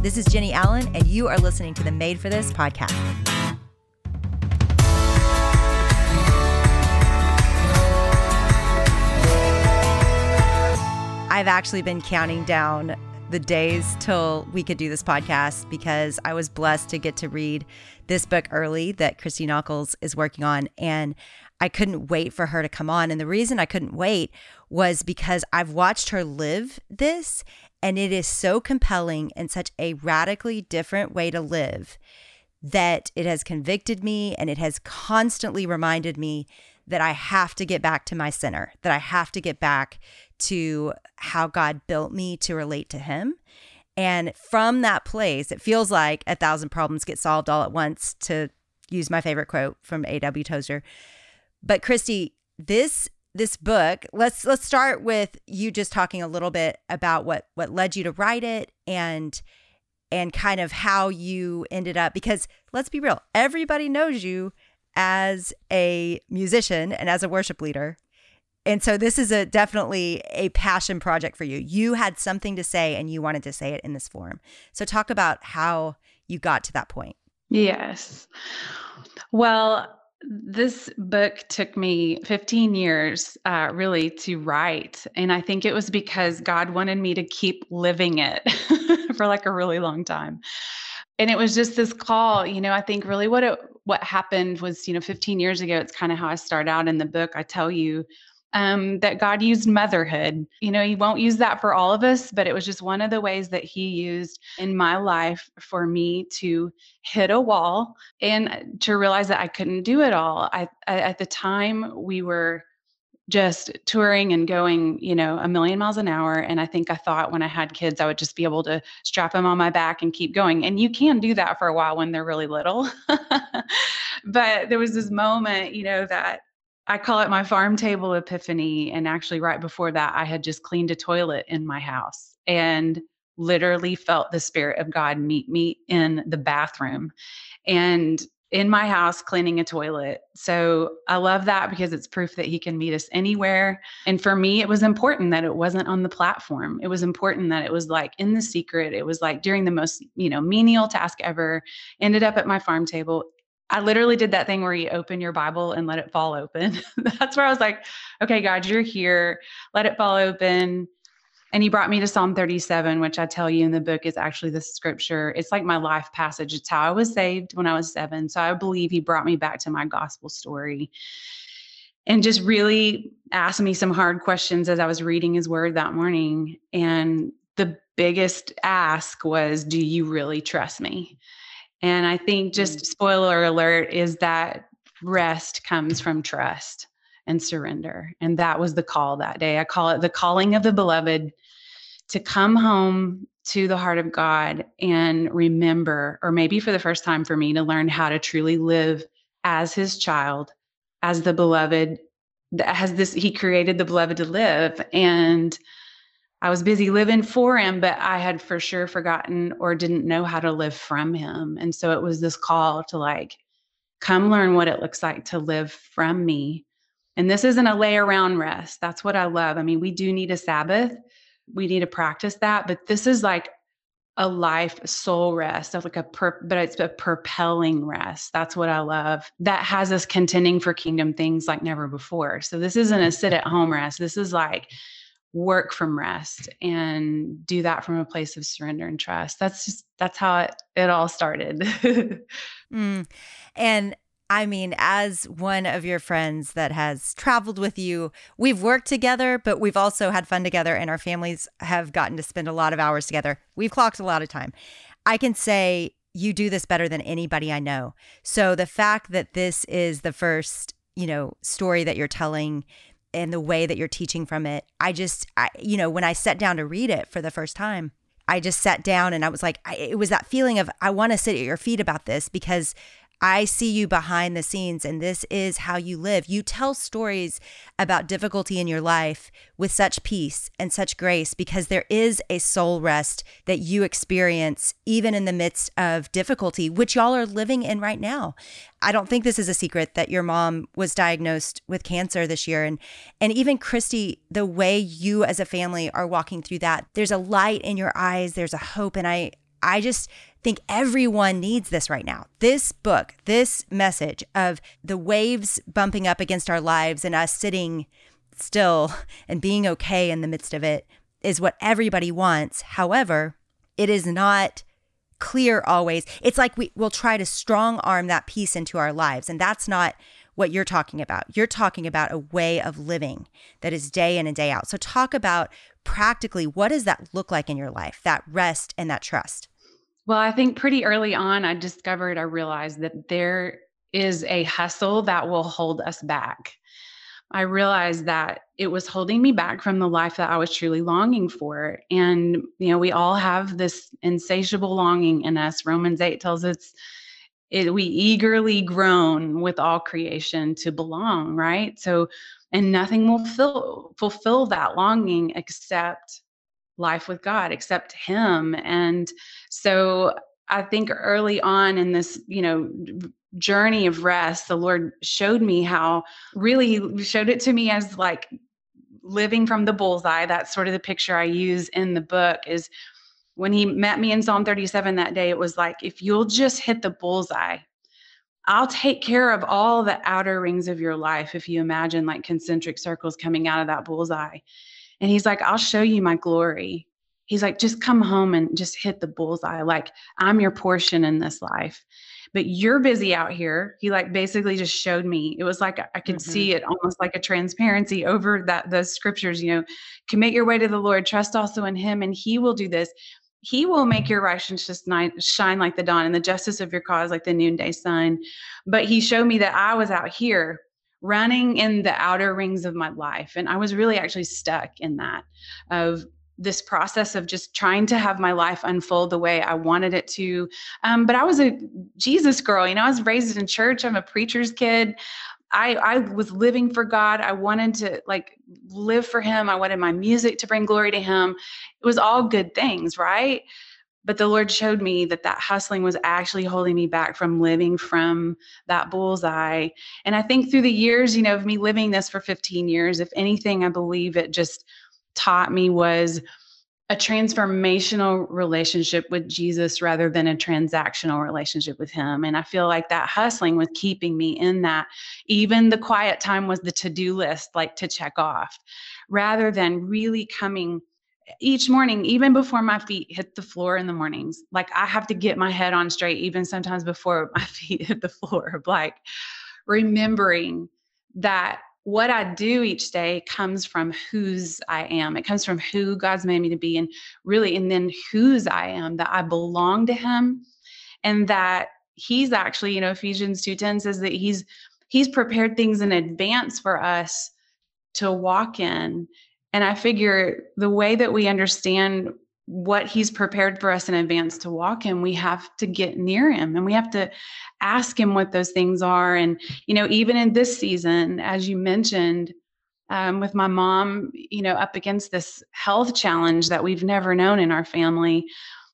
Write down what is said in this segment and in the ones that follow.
This is Jennie Allen, and you are listening to the Made for This podcast. I've actually been counting down the days till we could do this podcast because I was blessed to get to read this book early that Christy Nockels is working on. And I couldn't wait for her to come on. And the reason I couldn't wait was because I've watched her live this, and it is so compelling and such a radically different way to live that it has convicted me and it has constantly reminded me that I have to get back to my center, that I have to get back to how God built me to relate to Him. And from that place, it feels like a thousand problems get solved all at once, to use my favorite quote from A.W. Tozer. But Christy, this this book, let's let's start with you just talking a little bit about what what led you to write it and and kind of how you ended up because let's be real, everybody knows you as a musician and as a worship leader. And so this is a definitely a passion project for you. You had something to say and you wanted to say it in this form. So talk about how you got to that point. Yes. Well, this book took me 15 years uh, really to write. And I think it was because God wanted me to keep living it for like a really long time. And it was just this call, you know, I think really what it what happened was, you know, 15 years ago, it's kind of how I start out in the book. I tell you um, that God used motherhood. You know, He won't use that for all of us, but it was just one of the ways that He used in my life for me to hit a wall and to realize that I couldn't do it all. I, I at the time we were just touring and going, you know, a million miles an hour. And I think I thought when I had kids, I would just be able to strap them on my back and keep going. And you can do that for a while when they're really little. but there was this moment, you know, that I call it my farm table epiphany. And actually, right before that, I had just cleaned a toilet in my house and literally felt the Spirit of God meet me in the bathroom and in my house cleaning a toilet. So I love that because it's proof that He can meet us anywhere. And for me, it was important that it wasn't on the platform. It was important that it was like in the secret. It was like during the most, you know, menial task ever, ended up at my farm table I literally did that thing where you open your Bible and let it fall open. That's where I was like, okay, God, you're here. Let it fall open. And he brought me to Psalm 37, which I tell you in the book is actually the scripture. It's like my life passage. It's how I was saved when I was seven. So I believe he brought me back to my gospel story and just really asked me some hard questions as I was reading his word that morning. And the biggest ask was, Do you really trust me? And I think just mm. spoiler alert is that rest comes from trust and surrender. And that was the call that day. I call it the calling of the beloved to come home to the heart of God and remember, or maybe for the first time for me, to learn how to truly live as his child, as the beloved, that has this, he created the beloved to live. And I was busy living for him, but I had for sure forgotten or didn't know how to live from him. And so it was this call to like, come learn what it looks like to live from me. And this isn't a lay around rest. That's what I love. I mean, we do need a Sabbath, we need to practice that, but this is like a life soul rest of like a per, but it's a propelling rest that's what i love that has us contending for kingdom things like never before so this isn't a sit at home rest this is like work from rest and do that from a place of surrender and trust. That's just that's how it, it all started. mm. And I mean, as one of your friends that has traveled with you, we've worked together, but we've also had fun together, and our families have gotten to spend a lot of hours together. We've clocked a lot of time. I can say you do this better than anybody I know. So the fact that this is the first, you know, story that you're telling and the way that you're teaching from it. I just, I, you know, when I sat down to read it for the first time, I just sat down and I was like, I, it was that feeling of, I want to sit at your feet about this because I see you behind the scenes, and this is how you live. You tell stories about difficulty in your life with such peace and such grace because there is a soul rest that you experience even in the midst of difficulty, which y'all are living in right now. I don't think this is a secret that your mom was diagnosed with cancer this year. And, and even Christy, the way you as a family are walking through that, there's a light in your eyes, there's a hope. And I, I just think everyone needs this right now. This book, this message of the waves bumping up against our lives and us sitting still and being okay in the midst of it is what everybody wants. However, it is not clear always. It's like we will try to strong arm that peace into our lives. And that's not what you're talking about. You're talking about a way of living that is day in and day out. So, talk about practically what does that look like in your life, that rest and that trust? Well, I think pretty early on, I discovered, I realized that there is a hustle that will hold us back. I realized that it was holding me back from the life that I was truly longing for. And, you know, we all have this insatiable longing in us. Romans 8 tells us it, we eagerly groan with all creation to belong, right? So, and nothing will fill, fulfill that longing except life with God, except Him. And so I think early on in this, you know, journey of rest, the Lord showed me how really showed it to me as like living from the bullseye. That's sort of the picture I use in the book is when He met me in Psalm 37 that day, it was like, if you'll just hit the bullseye, I'll take care of all the outer rings of your life. If you imagine like concentric circles coming out of that bullseye. And he's like, I'll show you my glory. He's like, just come home and just hit the bullseye. Like, I'm your portion in this life. But you're busy out here. He like basically just showed me. It was like I could mm-hmm. see it almost like a transparency over that the scriptures, you know, commit your way to the Lord, trust also in him, and he will do this. He will make your righteousness shine like the dawn and the justice of your cause like the noonday sun. But he showed me that I was out here running in the outer rings of my life. And I was really actually stuck in that of this process of just trying to have my life unfold the way I wanted it to. Um, but I was a Jesus girl, you know, I was raised in church. I'm a preacher's kid. I, I was living for God. I wanted to like live for Him. I wanted my music to bring glory to Him. It was all good things, right? But the lord showed me that that hustling was actually holding me back from living from that bullseye and i think through the years you know of me living this for 15 years if anything i believe it just taught me was a transformational relationship with Jesus rather than a transactional relationship with him. And I feel like that hustling was keeping me in that. Even the quiet time was the to do list, like to check off, rather than really coming each morning, even before my feet hit the floor in the mornings, like I have to get my head on straight, even sometimes before my feet hit the floor, like remembering that what I do each day comes from whose I am. It comes from who God's made me to be, and really, and then whose I am, that I belong to Him, and that He's actually, you know, Ephesians 2:10 says that He's He's prepared things in advance for us to walk in and I figure the way that we understand what he's prepared for us in advance to walk in, we have to get near him and we have to ask him what those things are. And, you know, even in this season, as you mentioned, um, with my mom, you know, up against this health challenge that we've never known in our family,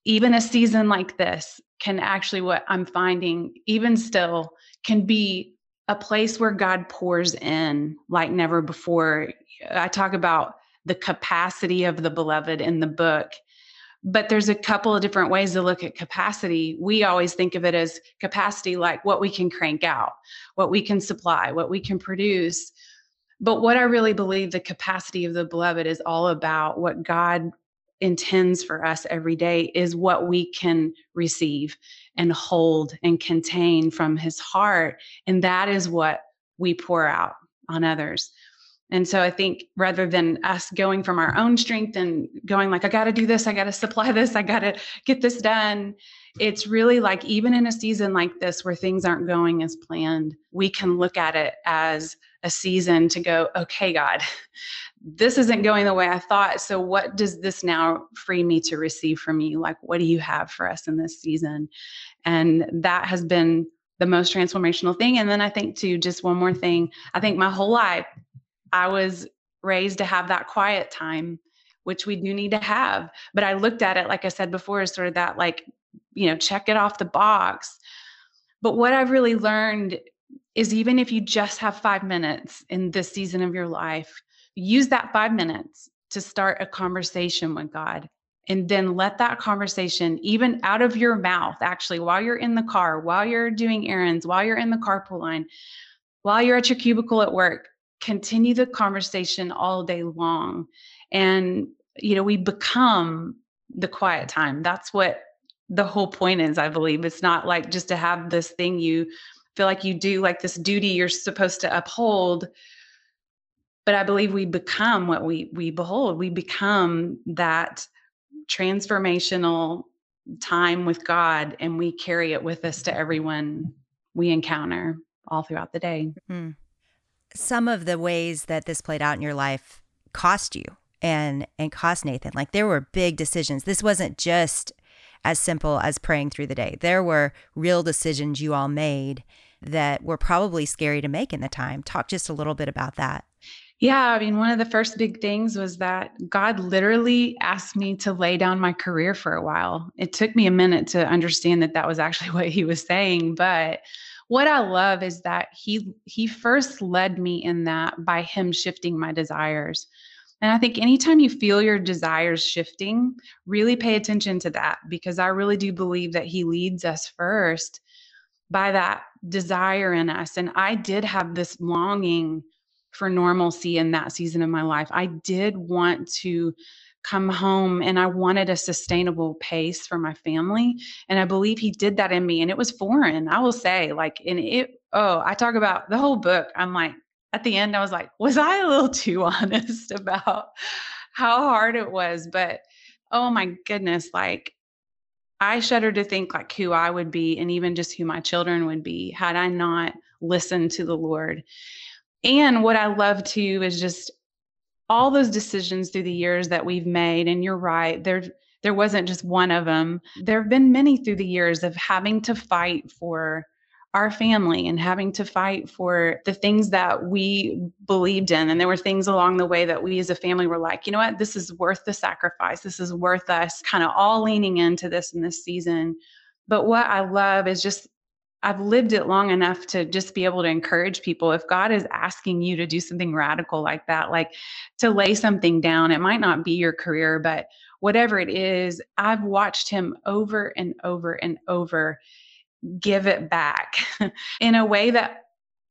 even a season like this can actually, what I'm finding, even still, can be a place where God pours in like never before. I talk about the capacity of the beloved in the book but there's a couple of different ways to look at capacity. We always think of it as capacity like what we can crank out, what we can supply, what we can produce. But what I really believe the capacity of the beloved is all about what God intends for us every day is what we can receive and hold and contain from his heart. And that is what we pour out on others. And so I think rather than us going from our own strength and going like, I got to do this, I got to supply this, I got to get this done, it's really like, even in a season like this where things aren't going as planned, we can look at it as a season to go, okay, God, this isn't going the way I thought. So, what does this now free me to receive from you? Like, what do you have for us in this season? And that has been the most transformational thing. And then I think, too, just one more thing I think my whole life, I was raised to have that quiet time, which we do need to have. But I looked at it, like I said before, as sort of that, like, you know, check it off the box. But what I've really learned is even if you just have five minutes in this season of your life, use that five minutes to start a conversation with God and then let that conversation, even out of your mouth, actually, while you're in the car, while you're doing errands, while you're in the carpool line, while you're at your cubicle at work, continue the conversation all day long. And, you know, we become the quiet time. That's what the whole point is, I believe. It's not like just to have this thing you feel like you do, like this duty you're supposed to uphold. But I believe we become what we we behold. We become that transformational time with God and we carry it with us to everyone we encounter all throughout the day. Mm-hmm. Some of the ways that this played out in your life cost you and and cost Nathan. Like there were big decisions. This wasn't just as simple as praying through the day. There were real decisions you all made that were probably scary to make in the time. Talk just a little bit about that. Yeah, I mean, one of the first big things was that God literally asked me to lay down my career for a while. It took me a minute to understand that that was actually what he was saying, but what I love is that he he first led me in that by him shifting my desires. And I think anytime you feel your desires shifting, really pay attention to that because I really do believe that he leads us first by that desire in us. And I did have this longing for normalcy in that season of my life. I did want to come home and I wanted a sustainable pace for my family. And I believe he did that in me. And it was foreign, I will say. Like, and it, oh, I talk about the whole book. I'm like, at the end, I was like, was I a little too honest about how hard it was? But oh my goodness, like, I shudder to think like who I would be and even just who my children would be had I not listened to the Lord. And what I love too is just all those decisions through the years that we've made. And you're right, there there wasn't just one of them. There have been many through the years of having to fight for our family and having to fight for the things that we believed in. And there were things along the way that we as a family were like, you know what, this is worth the sacrifice. This is worth us kind of all leaning into this in this season. But what I love is just I've lived it long enough to just be able to encourage people. If God is asking you to do something radical like that, like to lay something down, it might not be your career, but whatever it is, I've watched him over and over and over give it back in a way that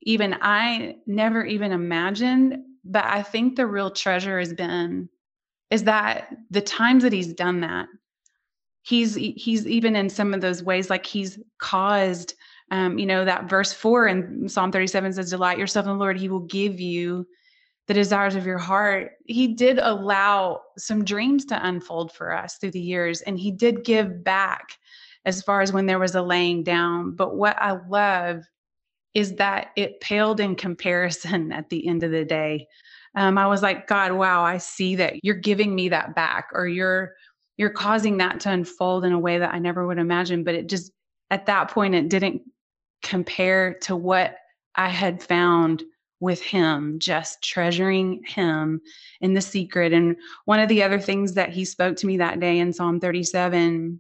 even I never even imagined. But I think the real treasure has been is that the times that he's done that, he's he's even in some of those ways like he's caused um, you know, that verse four in Psalm 37 says, Delight yourself in the Lord, he will give you the desires of your heart. He did allow some dreams to unfold for us through the years, and he did give back as far as when there was a laying down. But what I love is that it paled in comparison at the end of the day. Um, I was like, God, wow, I see that you're giving me that back, or you're you're causing that to unfold in a way that I never would imagine. But it just at that point, it didn't compare to what I had found with him, just treasuring him in the secret. And one of the other things that he spoke to me that day in Psalm 37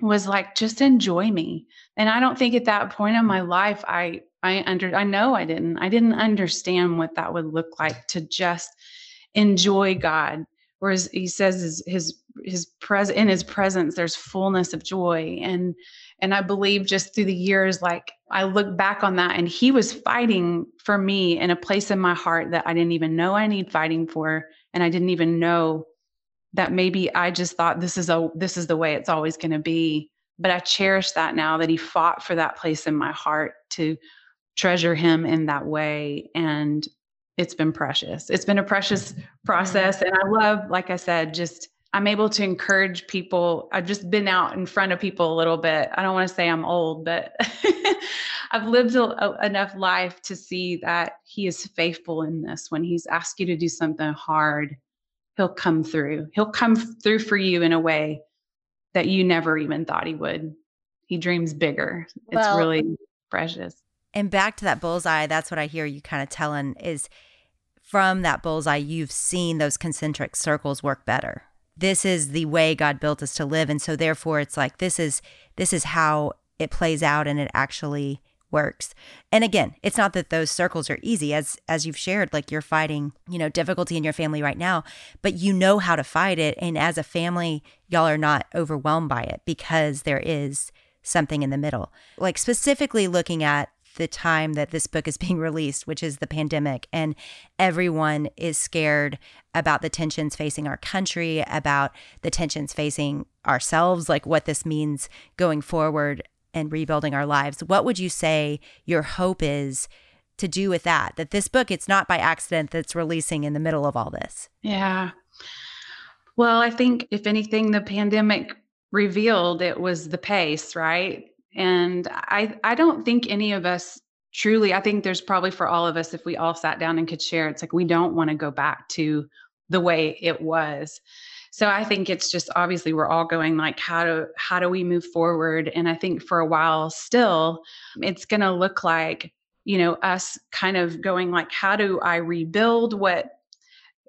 was like, just enjoy me. And I don't think at that point in my life, I, I under, I know I didn't, I didn't understand what that would look like to just enjoy God. Whereas he says his, his, his pres in his presence, there's fullness of joy. And, and I believe just through the years, like I look back on that and he was fighting for me in a place in my heart that I didn't even know I need fighting for. And I didn't even know that maybe I just thought this is a this is the way it's always going to be. But I cherish that now that he fought for that place in my heart to treasure him in that way. And it's been precious. It's been a precious process. And I love, like I said, just I'm able to encourage people. I've just been out in front of people a little bit. I don't want to say I'm old, but I've lived a, a, enough life to see that He is faithful in this. When He's asked you to do something hard, He'll come through. He'll come through for you in a way that you never even thought He would. He dreams bigger. It's well, really precious. And back to that bullseye, that's what I hear you kind of telling is from that bullseye, you've seen those concentric circles work better this is the way God built us to live and so therefore it's like this is this is how it plays out and it actually works. And again, it's not that those circles are easy as as you've shared like you're fighting, you know, difficulty in your family right now, but you know how to fight it and as a family y'all are not overwhelmed by it because there is something in the middle. Like specifically looking at the time that this book is being released, which is the pandemic, and everyone is scared about the tensions facing our country, about the tensions facing ourselves, like what this means going forward and rebuilding our lives. What would you say your hope is to do with that? That this book, it's not by accident that's releasing in the middle of all this. Yeah. Well, I think if anything, the pandemic revealed it was the pace, right? And I I don't think any of us truly, I think there's probably for all of us, if we all sat down and could share, it's like we don't want to go back to the way it was. So I think it's just obviously we're all going like how do how do we move forward? And I think for a while still it's gonna look like, you know, us kind of going like, how do I rebuild what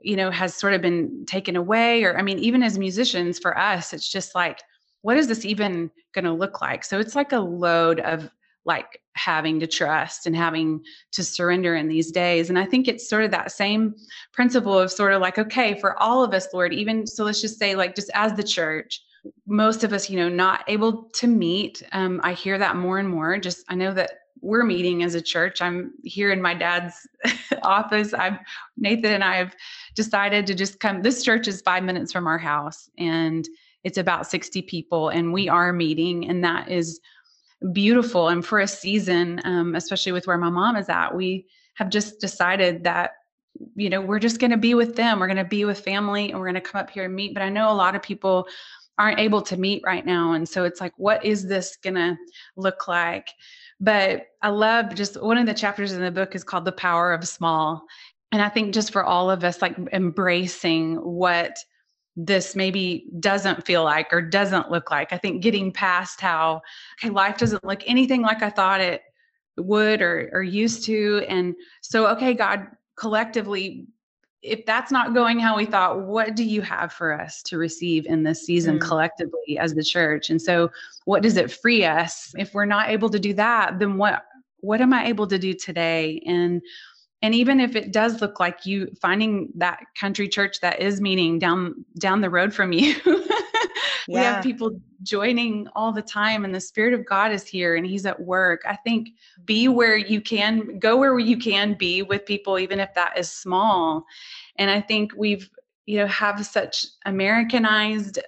you know has sort of been taken away or i mean even as musicians for us it's just like what is this even going to look like? So it's like a load of like having to trust and having to surrender in these days. And I think it's sort of that same principle of sort of like, okay, for all of us, Lord, even so, let's just say, like, just as the church, most of us, you know, not able to meet. Um, I hear that more and more. Just, I know that we're meeting as a church. I'm here in my dad's office. I've Nathan and I have decided to just come. This church is five minutes from our house, and it's about 60 people and we are meeting and that is beautiful. And for a season um, especially with where my mom is at we have just decided that you know we're just going to be with them. We're going to be with family and we're going to come up here and meet. But i know a lot of people aren't able to meet right now and so it's like what is this going to look like? But i love just one of the chapters in the book is called the power of small. And i think just for all of us like embracing what this maybe doesn't feel like or doesn't look like. I think getting past how okay, life doesn't look anything like I thought it would or or used to. And so, okay, God, collectively, if that's not going how we thought, what do you have for us to receive in this season mm. collectively as the church? And so, what does it free us? If we're not able to do that, then what what am I able to do today? And and even if it does look like you finding that country church that is meeting down down the road from you we yeah. have people joining all the time and the spirit of god is here and he's at work i think be where you can go where you can be with people even if that is small and i think we've you know have such americanized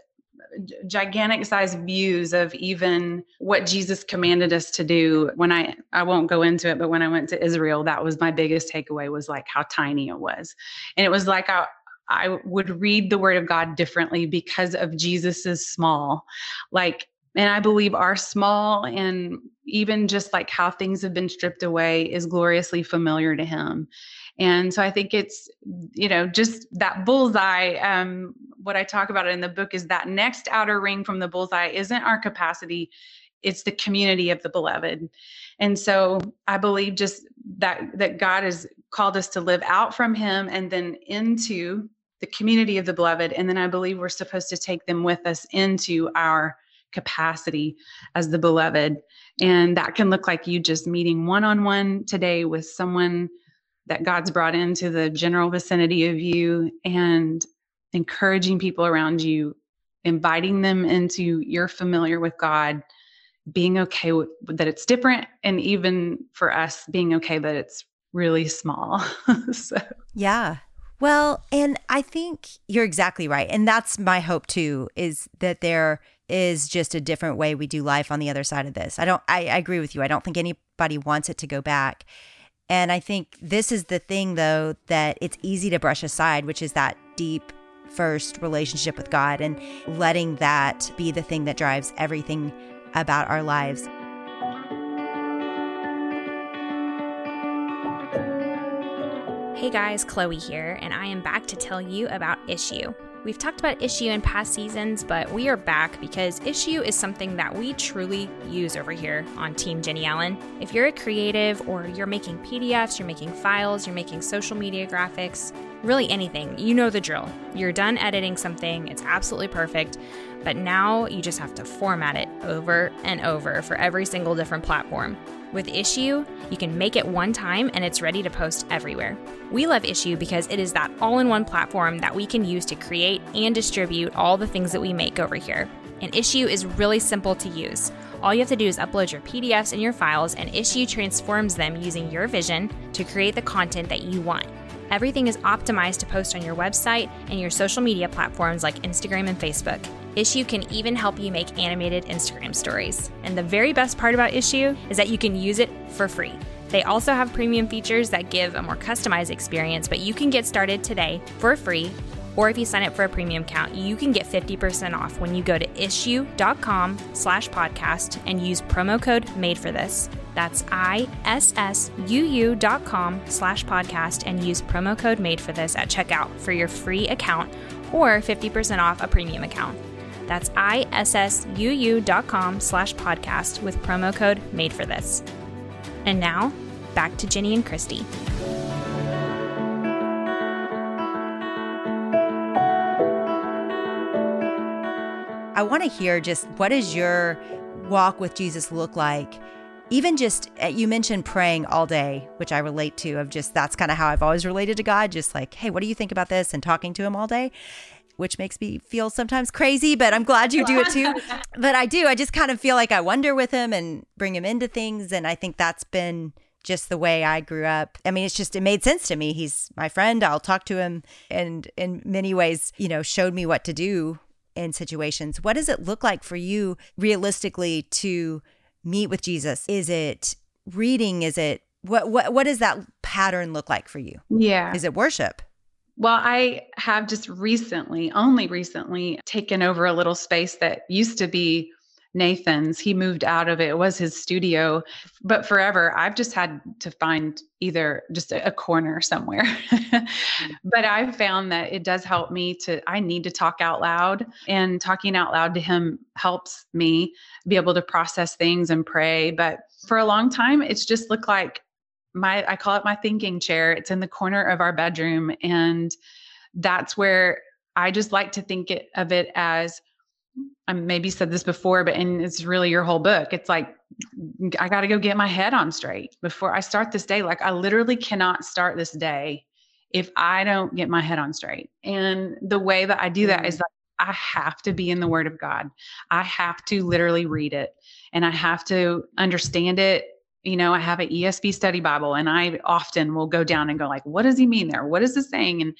gigantic size views of even what Jesus commanded us to do. When I I won't go into it, but when I went to Israel, that was my biggest takeaway was like how tiny it was. And it was like I I would read the word of God differently because of Jesus's small. Like and I believe our small and even just like how things have been stripped away is gloriously familiar to him. And so I think it's, you know, just that bullseye. Um, what I talk about in the book is that next outer ring from the bullseye isn't our capacity, it's the community of the beloved. And so I believe just that that God has called us to live out from him and then into the community of the beloved. And then I believe we're supposed to take them with us into our capacity as the beloved. And that can look like you just meeting one on one today with someone that God's brought into the general vicinity of you and encouraging people around you, inviting them into you're familiar with God, being okay with that it's different, and even for us, being okay that it's really small. so, yeah. Well, and I think you're exactly right. And that's my hope too, is that there is just a different way we do life on the other side of this. I don't, I, I agree with you. I don't think anybody wants it to go back. And I think this is the thing, though, that it's easy to brush aside, which is that deep first relationship with God and letting that be the thing that drives everything about our lives. Hey guys, Chloe here, and I am back to tell you about Issuu. We've talked about Issuu in past seasons, but we are back because Issuu is something that we truly use over here on Team Jennie Allen. If you're a creative or you're making PDFs, you're making files, you're making social media graphics, really anything. You know the drill. You're done editing something, it's absolutely perfect, but now you just have to format it over and over for every single different platform. With Issuu, you can make it one time and it's ready to post everywhere. We love Issuu because it is that all in one platform that we can use to create and distribute all the things that we make over here. And Issuu is really simple to use. All you have to do is upload your PDFs and your files, and Issuu transforms them using your vision to create the content that you want. Everything is optimized to post on your website and your social media platforms like Instagram and Facebook. Issuu can even help you make animated Instagram stories. And the very best part about Issuu is that you can use it for free. They also have premium features that give a more customized experience, but you can get started today for free. Or if you sign up for a premium account, you can get 50% off when you go to issuu.com slash podcast and use promo code made for this. That's I-S-S-U-U dot com slash podcast and use promo code made for this at checkout for your free account or 50% off a premium account. That's I-S-S-U-U dot com slash podcast with promo code made for this. And now back to Jennie and Christy. I want to hear just what does your walk with Jesus look like? Even just uh, you mentioned praying all day, which I relate to of just that's kind of how I've always related to God, just like, hey, what do you think about this and talking to him all day, which makes me feel sometimes crazy, but I'm glad you do it too. but I do. I just kind of feel like I wonder with him and bring him into things and I think that's been just the way I grew up. I mean, it's just it made sense to me. He's my friend. I'll talk to him and in many ways, you know, showed me what to do in situations. What does it look like for you realistically to meet with Jesus? Is it reading? Is it what what what does that pattern look like for you? Yeah. Is it worship? Well, I have just recently, only recently, taken over a little space that used to be Nathan's. He moved out of it. It was his studio. But forever, I've just had to find either just a, a corner somewhere. but I've found that it does help me to, I need to talk out loud. And talking out loud to him helps me be able to process things and pray. But for a long time, it's just looked like my, I call it my thinking chair. It's in the corner of our bedroom. And that's where I just like to think it, of it as I maybe said this before, but and it's really your whole book. It's like I got to go get my head on straight before I start this day. Like I literally cannot start this day if I don't get my head on straight. And the way that I do that is mm. that I have to be in the Word of God. I have to literally read it, and I have to understand it you know i have an esv study bible and i often will go down and go like what does he mean there? What is this saying? And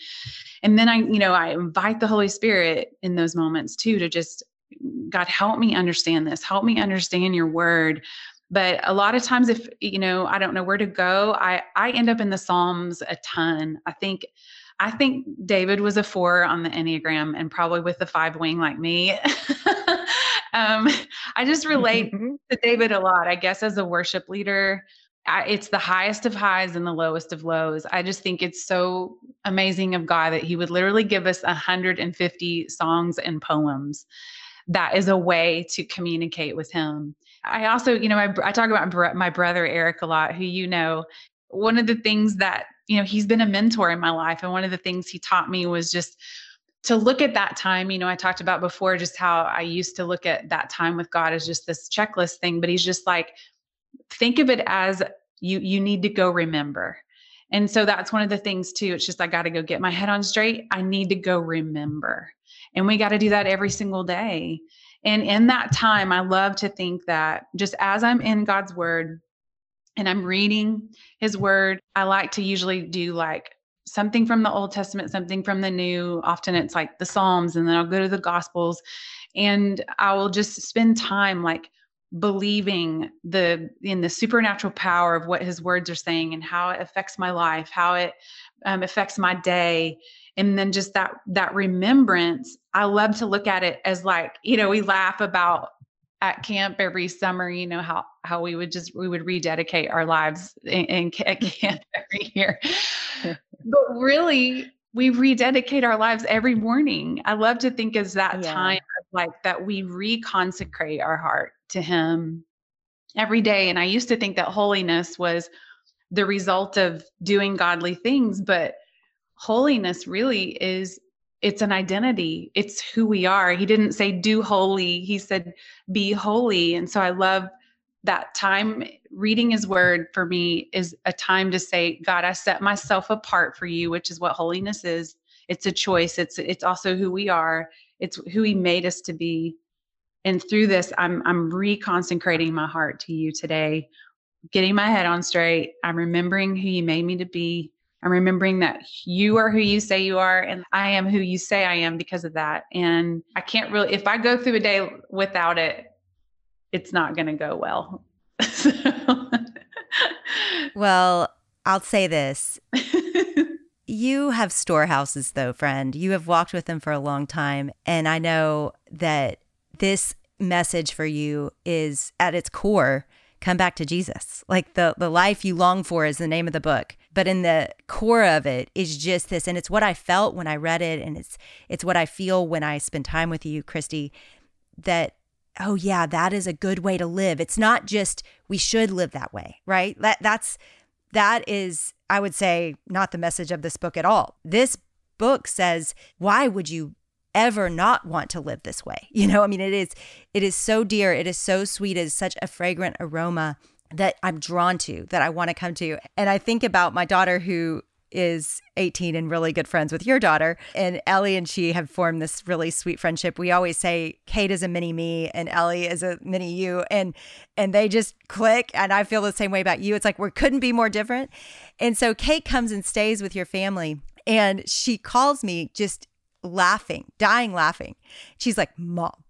and then i you know i invite the holy spirit in those moments too to just god help me understand this. Help me understand your word. But a lot of times if you know i don't know where to go i i end up in the psalms a ton. I think i think david was a four on the enneagram and probably with the five wing like me um i just relate to david a lot i guess as a worship leader I, it's the highest of highs and the lowest of lows. I just think it's so amazing of God that He would literally give us 150 songs and poems that is a way to communicate with him. I also, you know, I, I talk about my brother Eric a lot, who you know. One of the things that, you know, he's been a mentor in my life. And one of the things he taught me was just to look at that time. You know, I talked about before just how I used to look at that time with God as just this checklist thing, but he's just like, think of it as you you need to go remember. And so that's one of the things too. It's just I got to go get my head on straight. I need to go remember. And we got to do that every single day. And in that time, I love to think that just as I'm in God's word and I'm reading his word, I like to usually do like something from the Old Testament, something from the New. Often it's like the Psalms, and then I'll go to the Gospels and I will just spend time like believing the in the supernatural power of what his words are saying and how it affects my life how it um, affects my day and then just that that remembrance i love to look at it as like you know we laugh about at camp every summer you know how how we would just we would rededicate our lives in, in at camp every year. But really we rededicate our lives every morning. I love to think as that yeah. time of like that we reconsecrate our heart to him every day. And i used to think that holiness was the result of doing godly things but holiness really is it's an identity. It's who we are. He didn't say do holy. He said be holy. And so i love that time. Reading his word for me is a time to say god i set myself apart for you which is what holiness is. It's a choice. It's it's also who we are. It's who he made us to be. And through this i'm i'm reconsecrating my heart to you today. Getting my head on straight i'm remembering who you made me to be I'm remembering that you are who you say you are, and I am who you say I am because of that. And I can't really, if I go through a day without it, it's not going to go well. well, I'll say this. you have storehouses, though, friend. You have walked with them for a long time. And I know that this message for you is at its core come back to Jesus. Like the the life you long for is the name of the book. But in the core of it is just this and it's what I felt when I read it and it's it's what I feel when I spend time with you, Christy, that oh yeah, that is a good way to live. It's not just we should live that way, right? That that's that is I would say not the message of this book at all. This book says, why would you ever not want to live this way. You know, I mean, it is it is so dear, it is so sweet, it is such a fragrant aroma that I'm drawn to, that I want to come to. And I think about my daughter who is 18 and really good friends with your daughter. And Ellie and she have formed this really sweet friendship. We always say Kate is a mini me and Ellie is a mini you. And and they just click. And I feel the same way about you. It's like we couldn't be more different. And so Kate comes and stays with your family. And she calls me just laughing, dying laughing. She's like, Mom,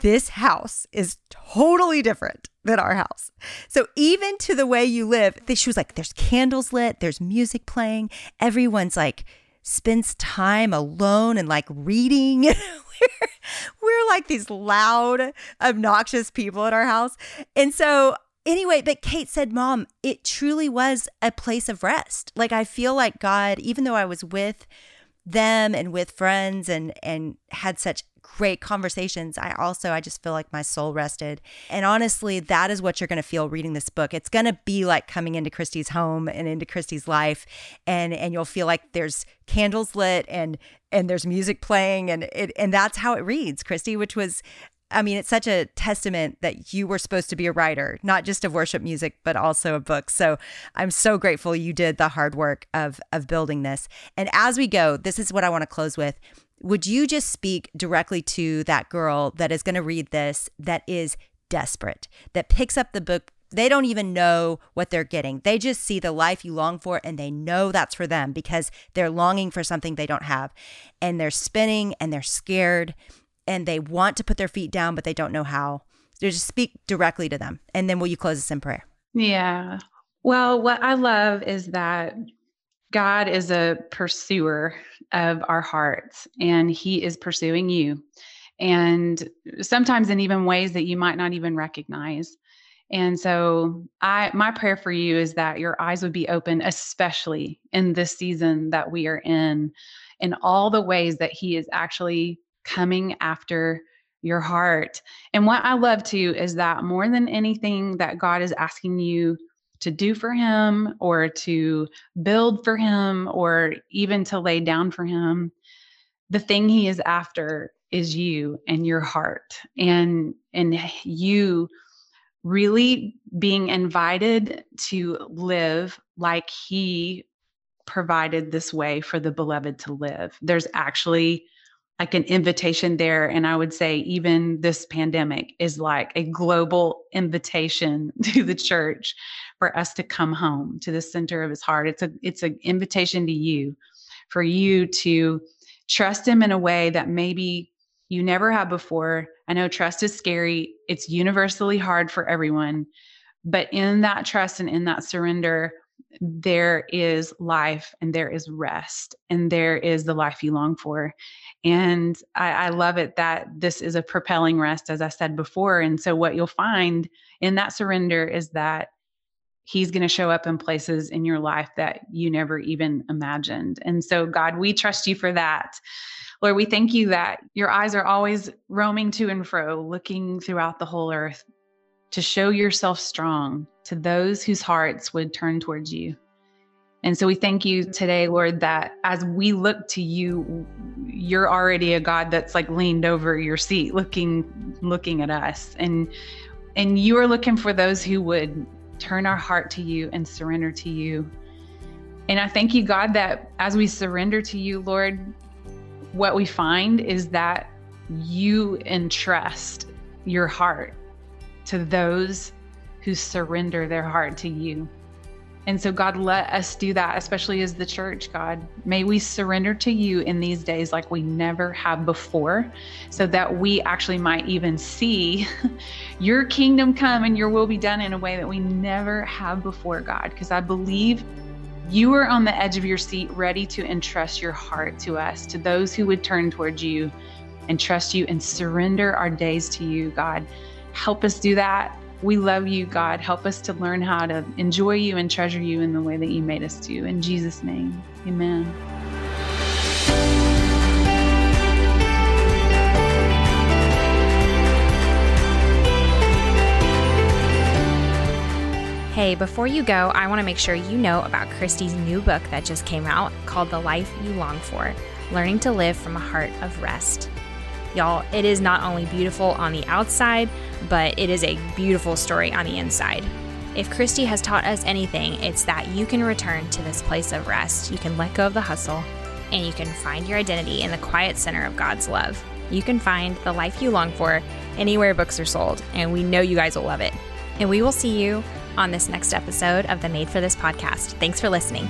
this house is totally different than our house. So even to the way you live, she was like, there's candles lit, there's music playing, everyone's like spends time alone and like reading. we're, we're like these loud, obnoxious people at our house. And so anyway, but Kate said, Mom, it truly was a place of rest. Like I feel like God, even though I was with them and with friends and and had such great conversations i also i just feel like my soul rested and honestly that is what you're going to feel reading this book it's going to be like coming into christy's home and into christy's life and and you'll feel like there's candles lit and and there's music playing and it and that's how it reads christy which was I mean, it's such a testament that you were supposed to be a writer, not just of worship music, but also of books. So I'm so grateful you did the hard work of of building this. And as we go, this is what I want to close with. Would you just speak directly to that girl that is going to read this that is desperate, that picks up the book they don't even know what they're getting. They just see the life you long for and they know that's for them because they're longing for something they don't have. And they're spinning and they're scared and they want to put their feet down, but they don't know how. So just speak directly to them. And then will you close us in prayer? Yeah. Well, what I love is that God is a pursuer of our hearts and he is pursuing you. And sometimes in even ways that you might not even recognize. And so I my prayer for you is that your eyes would be open especially in this season that we are in in all the ways that he is actually coming after your heart. And what I love too is that more than anything that God is asking you to do for him or to build for him or even to lay down for him, the thing he is after is you and your heart and and you really being invited to live like he provided this way for the beloved to live. There's actually like an invitation there. And I would say, even this pandemic is like a global invitation to the church for us to come home to the center of his heart. It's a it's an invitation to you for you to trust him in a way that maybe you never have before. I know trust is scary. It's universally hard for everyone. But in that trust and in that surrender, there is life and there is rest and there is the life you long for. And I, I, love it that this is a propelling rest, as I said before. And so, what you'll find in that surrender is that He's going to show up in places in your life that you never even imagined. And so, God, we trust you for that. Lord, we thank you that your eyes are always roaming to and fro, looking throughout the whole earth to show yourself strong to those whose hearts would turn towards you. And so we thank you mm. today, Lord, that as we look to you, you're already a God that's like leaned over your seat looking looking at us. And and you are looking for those who would turn our heart to you and surrender to you. And I thank you, God, that as we surrender to you, Lord, what we find is that you entrust your heart to those who surrender their heart to you. And so, God, let us do that, especially as the church, God. May we surrender to you in these days like we never have before, so that we actually might even see your kingdom come and your will be done in a way that we never have before, God. Because I believe you are on the edge of your seat, ready to entrust your heart to us, to those who would turn towards you and trust you and surrender our days to you, God. Help us do that we love you, God. Help us to learn how to enjoy you and treasure you in the way that you made us to. In Jesus' name, amen. Hey, before you go, I want to make sure you know about Christy's new book that just came out called The Life You Long For Learning to Live from a Heart of Rest. Y'all, it is not only beautiful on the outside, but it is a beautiful story on the inside. If Christy has taught us anything, it's that you can return to this place of rest. You can let go of the hustle, and you can find your identity in the quiet center of God's love. You can find the life you long for anywhere books are sold, and we know you guys will love it. And we will see you on this next episode of the Made for This podcast. Thanks for listening.